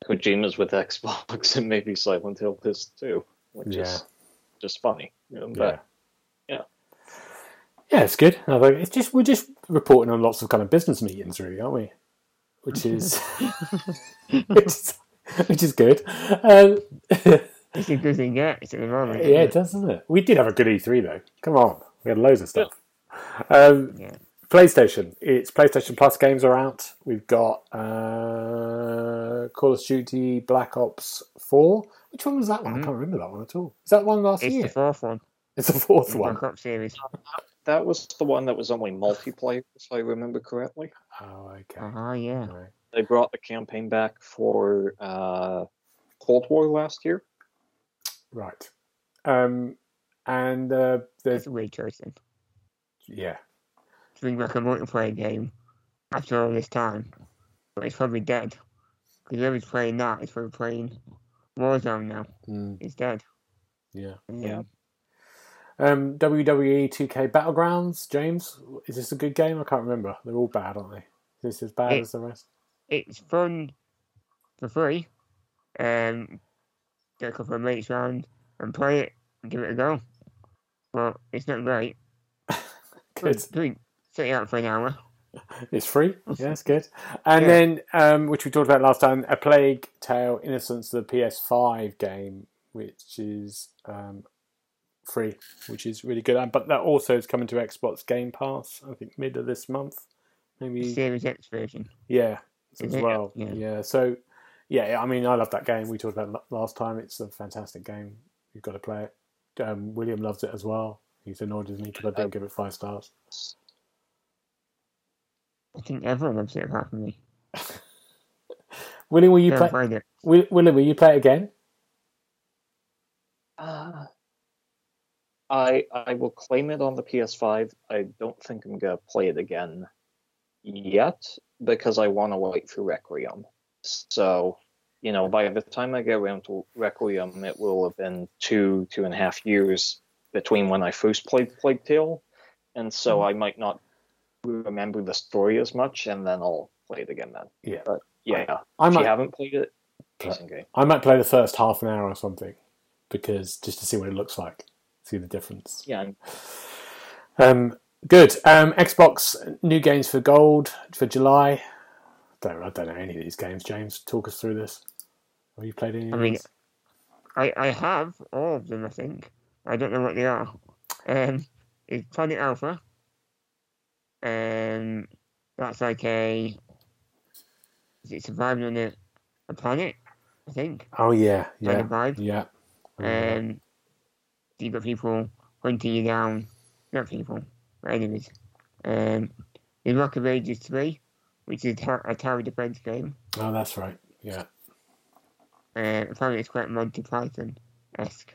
Kojima's with Xbox and maybe Silent Hill is too, which Yeah. is just funny. You know, yeah. Yeah. Yeah, it's good. I It's just we're just reporting on lots of kind of business meetings, really, aren't we? Which is which is, which is good. Um, It's as good as it gets at the moment. yeah, it does, doesn't it? We did have a good E3 though. Come on, we had loads of stuff. Um, Yeah. PlayStation. It's PlayStation Plus games are out. We've got uh, Call of Duty Black Ops 4. Which one was that one? I Mhm. can't remember that one at all. Is that one last It's year? It's the fourth one. it's the fourth The one. Black Ops series. that was the one that was only multiplayer, if I remember correctly. Oh, okay. Uh-huh, yeah. Right. They brought the campaign back for uh, Cold War last year. Right. Um, and uh, It's there's a weird choice then. yeah, To bring back a multiplayer game after all this time. But it's probably dead. Because whoever's playing that is probably playing Warzone now. mm, It's dead. yeah. Yeah. Um, WWE 2K Battlegrounds. James, is this a good game? I can't remember. They're all bad, aren't they? Is this as bad It- as the rest? It's fun for free. Um, get a couple of mates round and play it and give it a go. But it's not great. Good. Doing, sit it out for an hour. It's free. Yeah, it's good. And Yeah. then, um, which we talked about last time, A Plague Tale Innocence, the PS5 game, which is um, free, which is really good. But that also is coming to Xbox Game Pass, I think, mid of this month. The Maybe, Series X version. yeah, as well. Yeah. Yeah. So, yeah, I mean, I love that game. We talked about it last time. It's a fantastic game. You've got to play it. Um, William loves it as well. He's annoyed with me because I don't give it five stars. I think everyone loves it apart from me. William, will you I play? haven't it. Will, William, will you play it again? Uh, I I will claim it on the PS5. I don't think I'm gonna play it again yet because I want to wait for Requiem. So, you know, by the time I get around to Requiem, it will have been two two and a half years between when I first played Plague Tale, and so I might not remember the story as much, and then I'll play it again then. Yeah. But yeah, I if might, you haven't played it, decent game. I might play the first half an hour or something because just to see what it looks like, see the difference. Yeah, Um, good. Um, Xbox new games for Gold for July. Don't I don't know any of these games. James, talk us through this. Have you played any? I mean. I, I have all of them, I think. I don't know what they are. Um, it's Planet Alpha. Um, that's like a. Is it surviving on a, a planet? I think. Oh yeah, yeah, of vibe. yeah. Um, you've got people hunting you down. Not people, but enemies. Um, the Rock of Ages 3, which is a tower defense game. oh, that's right. Yeah. Uh, apparently, it's quite Monty Python esque.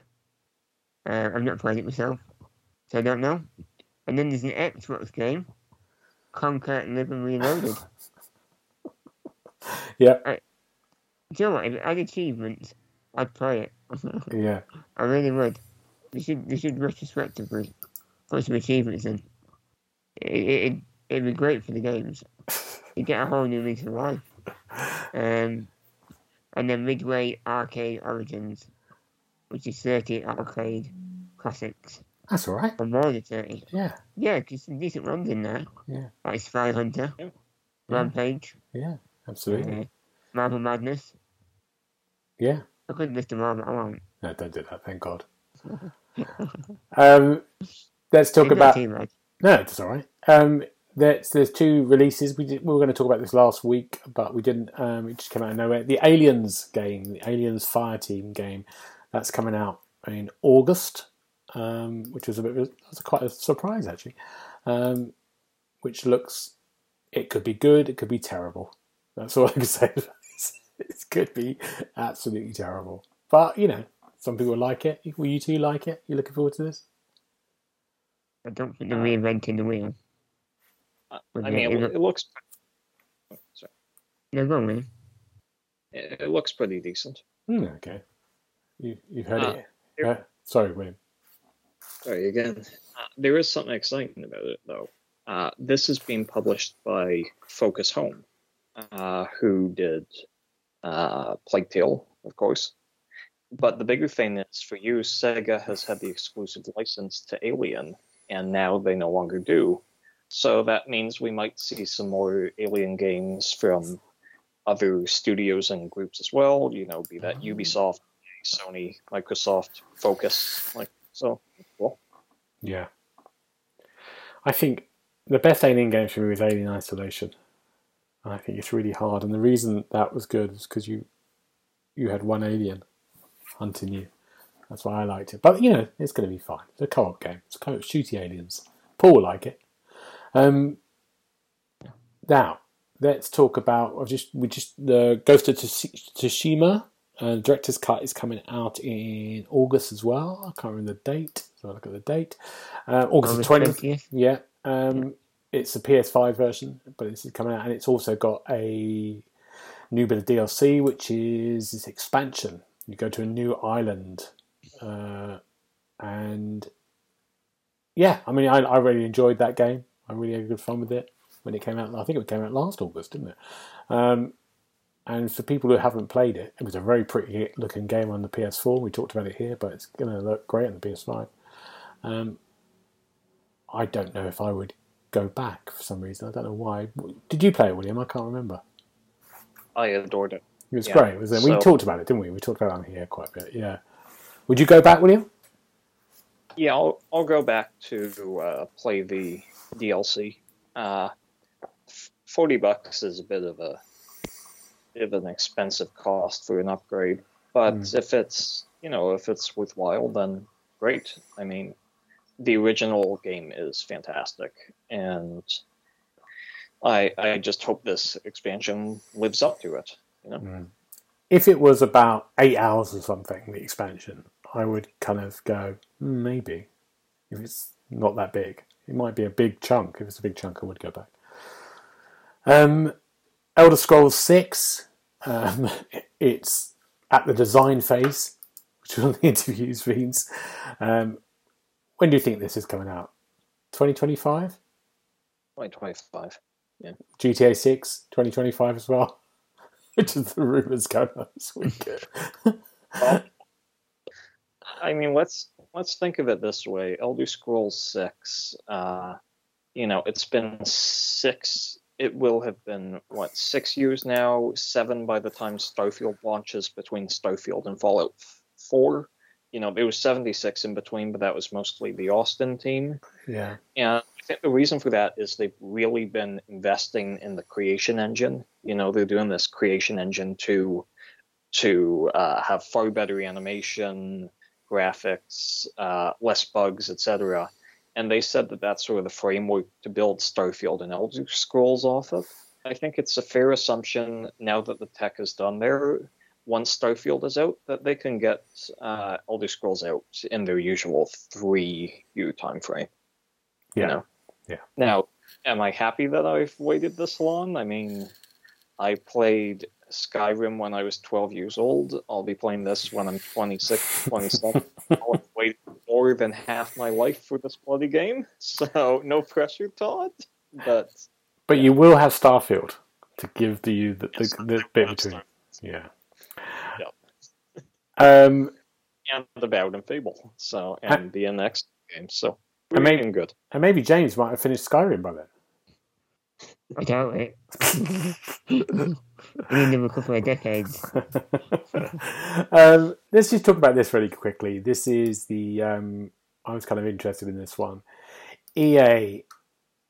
Uh, I've not played it myself, so I don't know. And then there's an Xbox game, Conker and Live and Reloaded. Yeah. Do you know what? If it had achievements, I'd play it. Yeah. I really would. They should, they should retrospectively put some achievements in. It, it, it, it'd be great for the games. You get a whole new lease of life. Um, and then Midway Arcade Origins, which is 30 arcade classics. That's all right. Or more than 30. Yeah. Yeah, because some decent ones in there. Yeah. Like Spy Hunter, Yeah. Rampage, Yeah. Absolutely. uh, Marble Madness. Yeah. I couldn't list them all, but I won't. No, don't do that. Thank God. um, let's talk It's about. too. No, it's all right. Um, there's there's two releases. We did, we were going to talk about this last week, but we didn't. Um, it just came out of nowhere. The Aliens game, the Aliens Fireteam game, that's coming out in August, um, which was a bit was quite a surprise actually. Um, which looks, it could be good, it could be terrible. That's all I can say. it could be absolutely terrible, but you know, some people like it. Will you two like it? You looking forward to this? I don't think they're reinventing the wheel. I I mean, it it, it looks sorry, No, go on, it, it looks pretty decent. Hmm, okay. You you've heard Uh, it. here- Uh, sorry, William. Sorry again. Uh, there is something exciting about it, though. Uh, this is being published by Focus Home, uh, who did uh, Plague Tale, of course. But the bigger thing is for you, Sega has had the exclusive license to Alien, and now they no longer do. So that means we might see some more Alien games from other studios and groups as well. You know, be that Ubisoft, Sony, Microsoft, Focus, like so. Yeah. I think the best Alien game for me was Alien Isolation. And I think it's really hard. And the reason that was good is because you you had one alien hunting you. That's why I liked it. But you know, it's going to be fine. It's a co-op game. It's co-op shooty aliens. Paul will like it. Um, now let's talk about. I've just we just the Ghost of Tsush- Tsushima. Uh, director's cut is coming out in August as well. I can't remember the date. So I look at the date. Uh, August twentieth. Yeah, um, it's a PS5 version, but this is coming out, and it's also got a new bit of DLC, which is this expansion. You go to a new island, uh, and yeah, I mean, I, I really enjoyed that game. I really had good fun with it when it came out. I think it came out last August, didn't it? Um, and for people who haven't played it, it was a very pretty looking game on the PS4. We talked about it here, but it's going to look great on the PS5. Um, I don't know if I would go back for some reason. I don't know why. Did you play it, William? I can't remember. I adored it. It was Yeah, great, wasn't it? We so- talked about it, didn't we? We talked about it on here quite a bit. Yeah. Would you go back, William? Yeah, I'll I'll go back to uh, play the DLC. Uh, Forty bucks is a bit of a bit of an expensive cost for an upgrade, but Mm. if it's you know if it's worthwhile, then great. I mean, the original game is fantastic, and I I just hope this expansion lives up to it. You know, If it was about eight hours or something, the expansion, I would kind of go, "Hmm, maybe. If it's not that big, it might be a big chunk. If it's a big chunk, I would go back. Um, Elder Scrolls 6, um, it's at the design phase, which one of the interviews means. Um, when do you think this is coming out? 2025? twenty twenty five. yeah. GTA 6, 2025 as well? Which is the rumours going on this week. Well, I mean, let's let's think of it this way: Elder Scrolls Six. Uh, you know, it's been six. It will have been what six years now? Seven by the time Starfield launches between Starfield and Fallout four. You know, there was 76 in between, but that was mostly the Austin team. Yeah. And I think the reason for that is they've really been investing in the creation engine. You know, they're doing this creation engine to to uh, have far better animation, graphics, uh, less bugs, etc. And they said that that's sort of the framework to build Starfield and Elder Scrolls off of. I think it's a fair assumption now that the tech is done there, once Starfield is out, that they can get uh, Elder Scrolls out in their usual three year time frame. Yeah. You know? Yeah. Now, am I happy that I've waited this long? I mean, I played Skyrim when I was 12 years old. I'll be playing this when I'm 26, 27. I'll have waited more than half my life for this bloody game. So, no pressure, Todd. But But you will have Starfield to give the you the, Yes, the, the bit between. Starfield. Yeah. Yep. Um, and the Bowden Fable. So, and the next game. So, I we're mean- good. and maybe James might have finished Skyrim by then. I doubt it. In another couple of decades. um, let's just talk about this really quickly. This is the um, I was kind of interested in this one. EA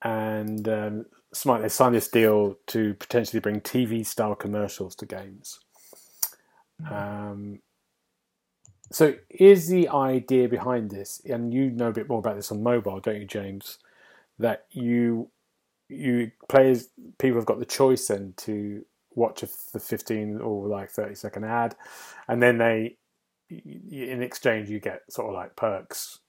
and um, Smite they signed this deal to potentially bring TV style commercials to games. Um, so is the idea behind this, and you know a bit more about this on mobile, don't you, James? That you you players people have got the choice then to watch a, the 15 or like 30 second ad and then they in exchange you get sort of like perks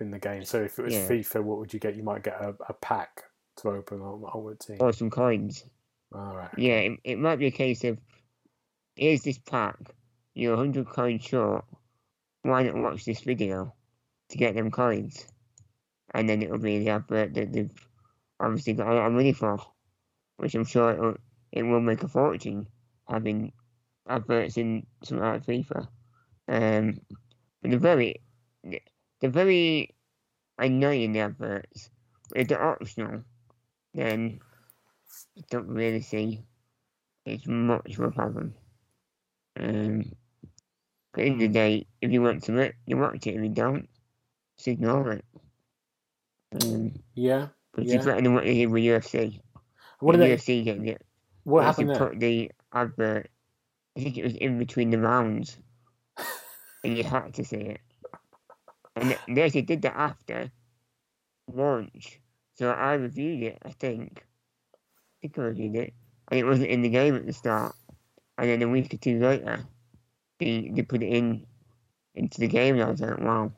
in the game so if it was Yeah. fifa what would you get you might get a, a pack to open on onward team Or some coins. all right Yeah, it, it might be a case of here's this pack, you're 100 coins short. Why not watch this video to get them coins? And then it'll be the advert that they've obviously got a lot of money for, which I'm sure it'll, it will make a fortune having adverts in something like FIFA. Um, but they're very, they're very annoying, the adverts. If they're optional, then don't really see it's much of a problem. Um, at the end of the day, if you want to it, you watch it. If you don't, just ignore it. Um, yeah which Yeah. is than what they did with UFC. what, did they, UFC getting it. what they happened there Put the advert. I think it was in between the rounds, and you had to see it. And they actually did that after launch. So I reviewed it. I think. I think I reviewed it, and it wasn't in the game at the start. And then a week or two later, they they put it in into the game, and I was like, wow,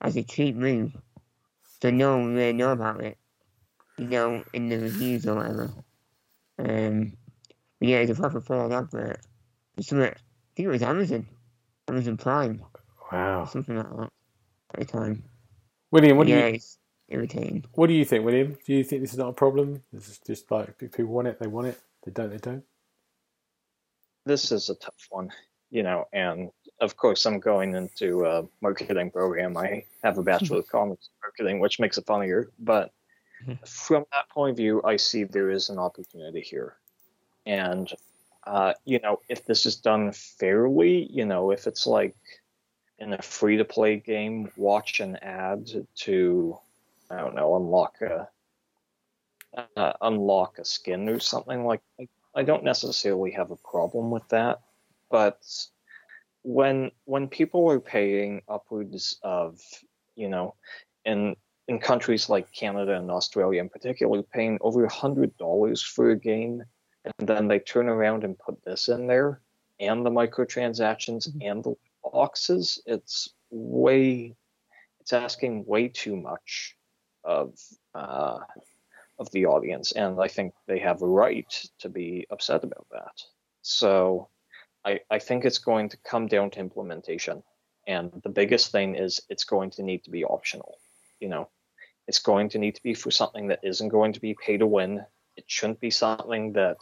that's a cheap move. So no one really know about it. You know, in the reviews or whatever. Um, but yeah, it's a proper full advert. It's something, I think it was Amazon, Amazon Prime, wow something like that at the time. william what do yeah, you it's irritating. what do you think william do you think this is not a problem this is just like if people want it they want it they don't they don't this is a tough one, you know, and of course I'm going into a marketing program. I have a bachelor of commerce in marketing, which makes it funnier. But. From that point of view, I see there is an opportunity here, and uh, you know, if this is done fairly, you know, if it's like in a free-to-play game, watch an ad to, I don't know, unlock a uh, unlock a skin or something like. I don't necessarily have a problem with that, but when when people are paying upwards of, you know, in in countries like Canada and Australia in particular, paying over a hundred dollars for a game, and then they turn around and put this in there, and the microtransactions and the boxes, it's way, it's asking way too much of uh, of the audience, and I think they have a right to be upset about that. So I, I think it's going to come down to implementation. And the biggest thing is it's going to need to be optional. You know, it's going to need to be for something that isn't going to be pay to win. It shouldn't be something that,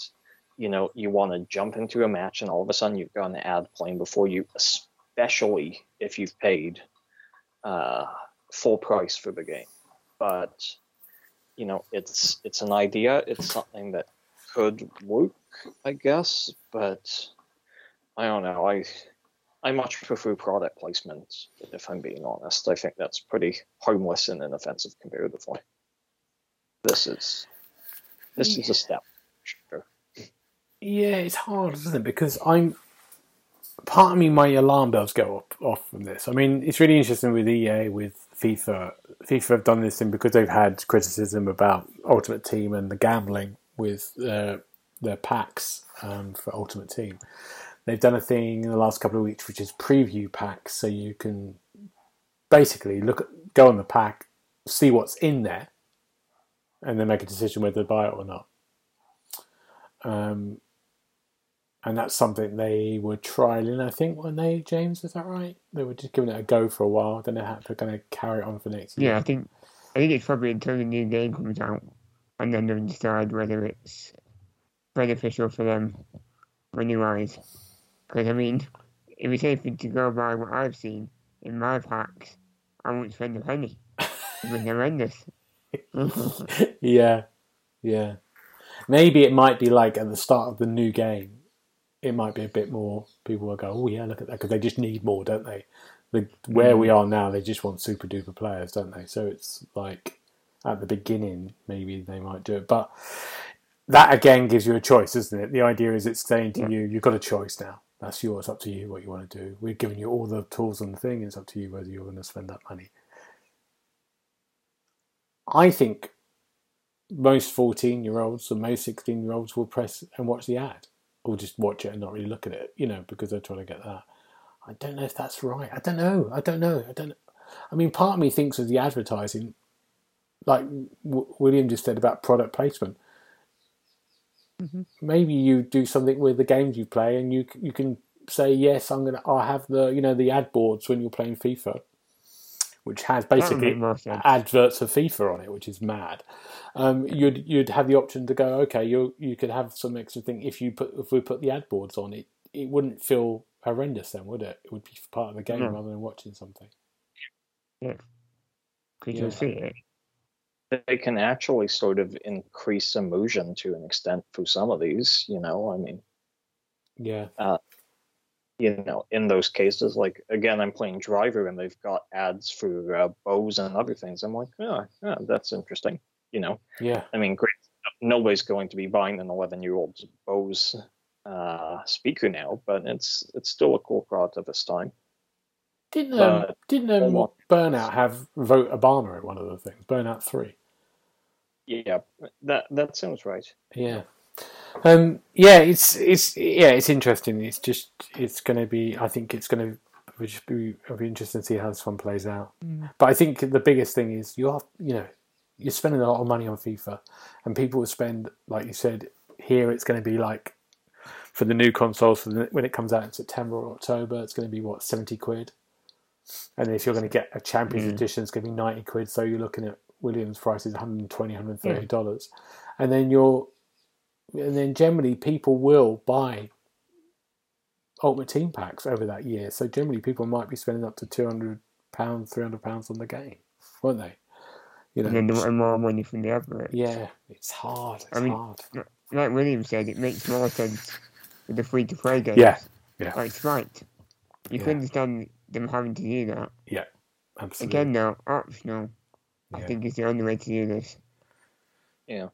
you know, you want to jump into a match and all of a sudden you've got an ad playing before you, especially if you've paid uh, full price for the game. But you know, it's it's an idea. It's something that could work, I guess. But I don't know. I I much prefer product placement, if I'm being honest. I think that's pretty harmless and inoffensive comparatively. This is this is a step. Sure. Yeah, it's hard, isn't it? Because I'm part of me, my alarm bells go up, off from this. I mean, it's really interesting with EA, with FIFA. FIFA have done this thing because they've had criticism about Ultimate Team and the gambling with uh, their packs um, for Ultimate Team. They've done a thing in the last couple of weeks, which is preview packs, so you can basically look, at, go on the pack, see what's in there, and then make a decision whether to buy it or not. Um, and that's something they were trialing, I think, weren't they, James? Is that right? They were just giving it a go for a while. Then they had to kind of carry it on for the next year. Yeah, I think I think it's probably until the new game comes out, and then they'll decide whether it's beneficial for them money wise. Because I mean, if it's anything to go by what I've seen in my packs, I won't spend a penny. It's horrendous. yeah, yeah. Maybe it might be like at the start of the new game. It might be a bit more. People will go, "Oh yeah, look at that," because they just need more, don't they? The, where we mm. are now, they just want super duper players, don't they? So it's like at the beginning, maybe they might do it, but that again gives you a choice, isn't it? The idea is it's saying to Yeah. you, you've got a choice now. That's yours. Up to you what you want to do. We're giving you all the tools and the thing. It's up to you whether you're going to spend that money. I think most 14 year olds and most 16 year olds will press and watch the ad or just watch it and not really look at it, you know, because they're trying to get that. I don't know if that's right. I don't know. I don't know. I don't know. I mean, part of me thinks of the advertising, like w- William just said about product placement. Mhm. Maybe you do something with the games you play, and you you can say yes. I'm gonna. I'll have the you know the ad boards when you're playing FIFA, which has basically make more sense. adverts of FIFA on it, which is mad. Um, you'd you'd have the option to go, okay, you you could have some extra thing if you put if we put the ad boards on it, it wouldn't feel horrendous then, would it? It would be part of the game No. rather than watching something. Because Yeah. you'll see it. They can actually sort of increase immersion to an extent through some of these, you know. I mean, Yeah, you know, in those cases, like again, I'm playing Driver and they've got ads for uh, Bose and other things. I'm like, oh, yeah, that's interesting. You know, yeah, I mean, great. Nobody's going to be buying an 11 year old Bose uh, speaker now, but it's it's still a cool product of its time. Didn't um, Uh, didn't um, Burnout have vote Obama in one of the things? Burnout three. Yeah, that that sounds right. Yeah. Um, yeah, it's it's yeah, it's interesting. It's just it's going to be. I think it's going to just be it'll be interesting to see how this one plays out. But I think the biggest thing is you are you know you're spending a lot of money on FIFA, and people will spend like you said here. It's going to be like for the new consoles for the, when it comes out in September or October. It's going to be what seventy quid, and if you're going to get a Champions Mm. Edition, it's going to be ninety quid. So you're looking at Williams' price is 120 130 dollars, and then you're and then generally people will buy Ultimate Team packs over that year. So generally people might be spending up to two hundred pounds, three hundred pounds on the game, won't they? You know, And then more money from the advert. yeah, it's hard. It's I mean, hard. Like William said, it makes more sense with the free to play games. Yeah, yeah. Like Sprite. You Yeah. can understand them having to do that. Yeah Absolutely. Again, though, optional, I Yeah. think is the only way to do this. Yeah.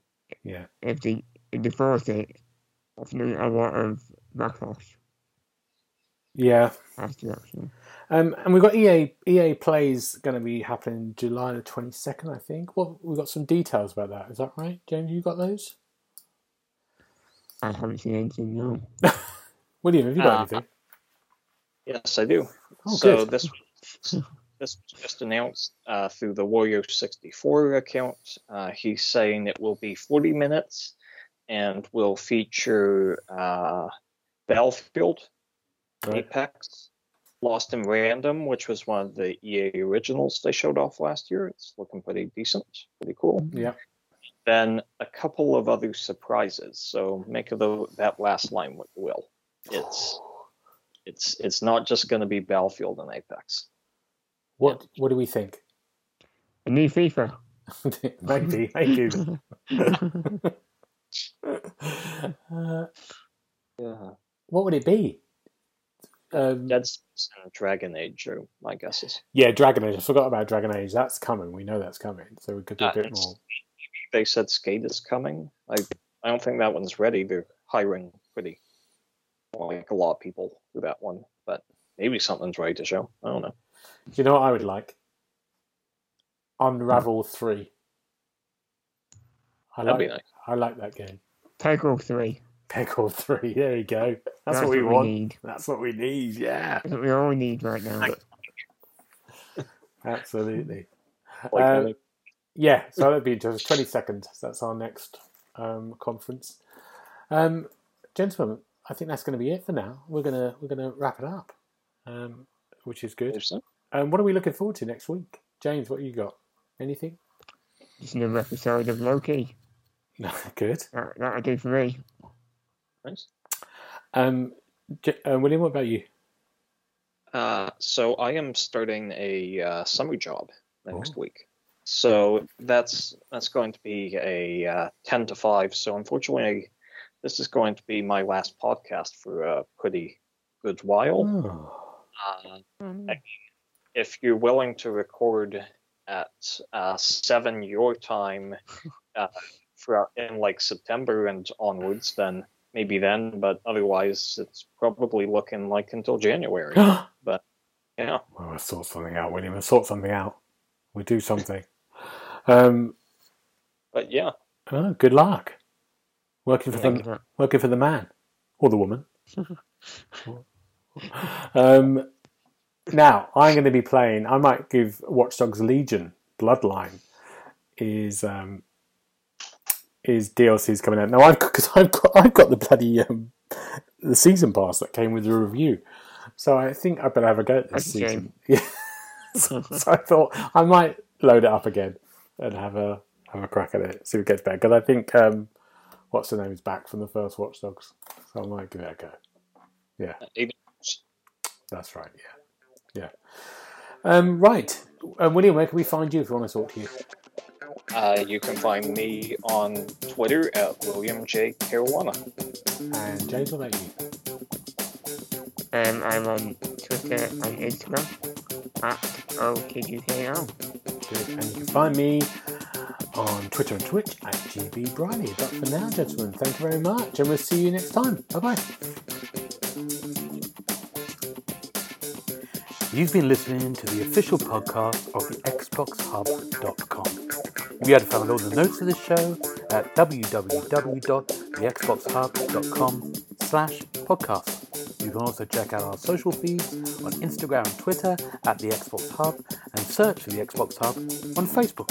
Yeah. If they, if they force it, I think a lot of backlash Yeah. after optional. Um, and we've got EA EA Plays going to be happening July the twenty second, I think. Well, we've got some details about that. Is that right, James? You got those? I haven't seen anything, no. William, have you got Uh, anything? Yes, I do. Oh, so good. this this was just announced uh, through the Wario 64 account. Uh, he's saying it will be 40 minutes and will feature uh, Battlefield, Right. Apex, Lost in Random, which was one of the EA originals they showed off last year. It's looking pretty decent, pretty cool. Yeah. Then a couple of other surprises. So make of the, that last line what you will. It's it's it's not just going to be Battlefield and Apex. What What do we think? A new FIFA. maybe, maybe. uh, Yeah. what would it be? Um, Dead Space and Dragon Age are my guesses. yeah, Dragon Age. I forgot about Dragon Age. That's coming. We know that's coming. So we could do a Uh, bit more. They said Skate is coming. I I don't think that one's ready. They're hiring pretty like a lot of people for that one, but maybe something's ready to show. I don't know. Do you know what I would like? Unravel 3. I That'd be like, nice. I like that game. Peggle 3. Peggle 3. There you go. That's, what we want. need. That's what we need. Yeah. That's what we all need right now. Absolutely. Like, Um, Yeah, so that'd be just 22nd. That's our next um, conference. Um, gentlemen, I think that's going to be it for now. We're gonna we're gonna wrap it up, um, which is good. there's some- Um, what are we looking forward to next week, James? What you got? Anything? Just another episode of Loki. No, good. That, that'll do for me. nice. Um, J- uh, William, what about you? Uh, so I am starting a uh, summer job next Oh. week. So that's that's going to be a uh, ten to five. So unfortunately, this is going to be my last podcast for a pretty good while. Oh, Uh, if you're willing to record at uh, seven your time uh, for in like September and onwards, then maybe then. But otherwise, it's probably looking like until January. but Yeah. we'll sort something out, William. We'll sort something out. We'll do something. Um, But yeah, oh, good luck. Working for Thank the working for the man or the woman. um, now I'm going to be playing. I might give Watch Dogs Legion Bloodline is um, is DLC's coming out now. I've because I've got I've got the bloody um, the season pass that came with the review, so I think I better have a go at this season. Yeah. so, so I thought I might load it up again and have a have a crack at it, see if it gets better. Because I think um, what's the name is back from the first Watch Dogs, so I might give it a go. Yeah, That's right. Yeah, yeah. Um, right, um, William, where can we find you if we want to talk to you? Uh, you can find me on Twitter at William J. Caruana. And James, what about you? Um, I'm on Twitter and Instagram at OKUKL. Good. And you can find me on Twitter and Twitch at GB Briley. But for now, gentlemen, thank you very much, and we'll see you next time. Bye bye. You've been listening to the official podcast of the XboxHub.com. We had found all the notes of this show at www.thexboxhub.com slash podcast. You can also check out our social feeds on Instagram and Twitter at the Xbox Hub and search for the Xbox Hub on Facebook.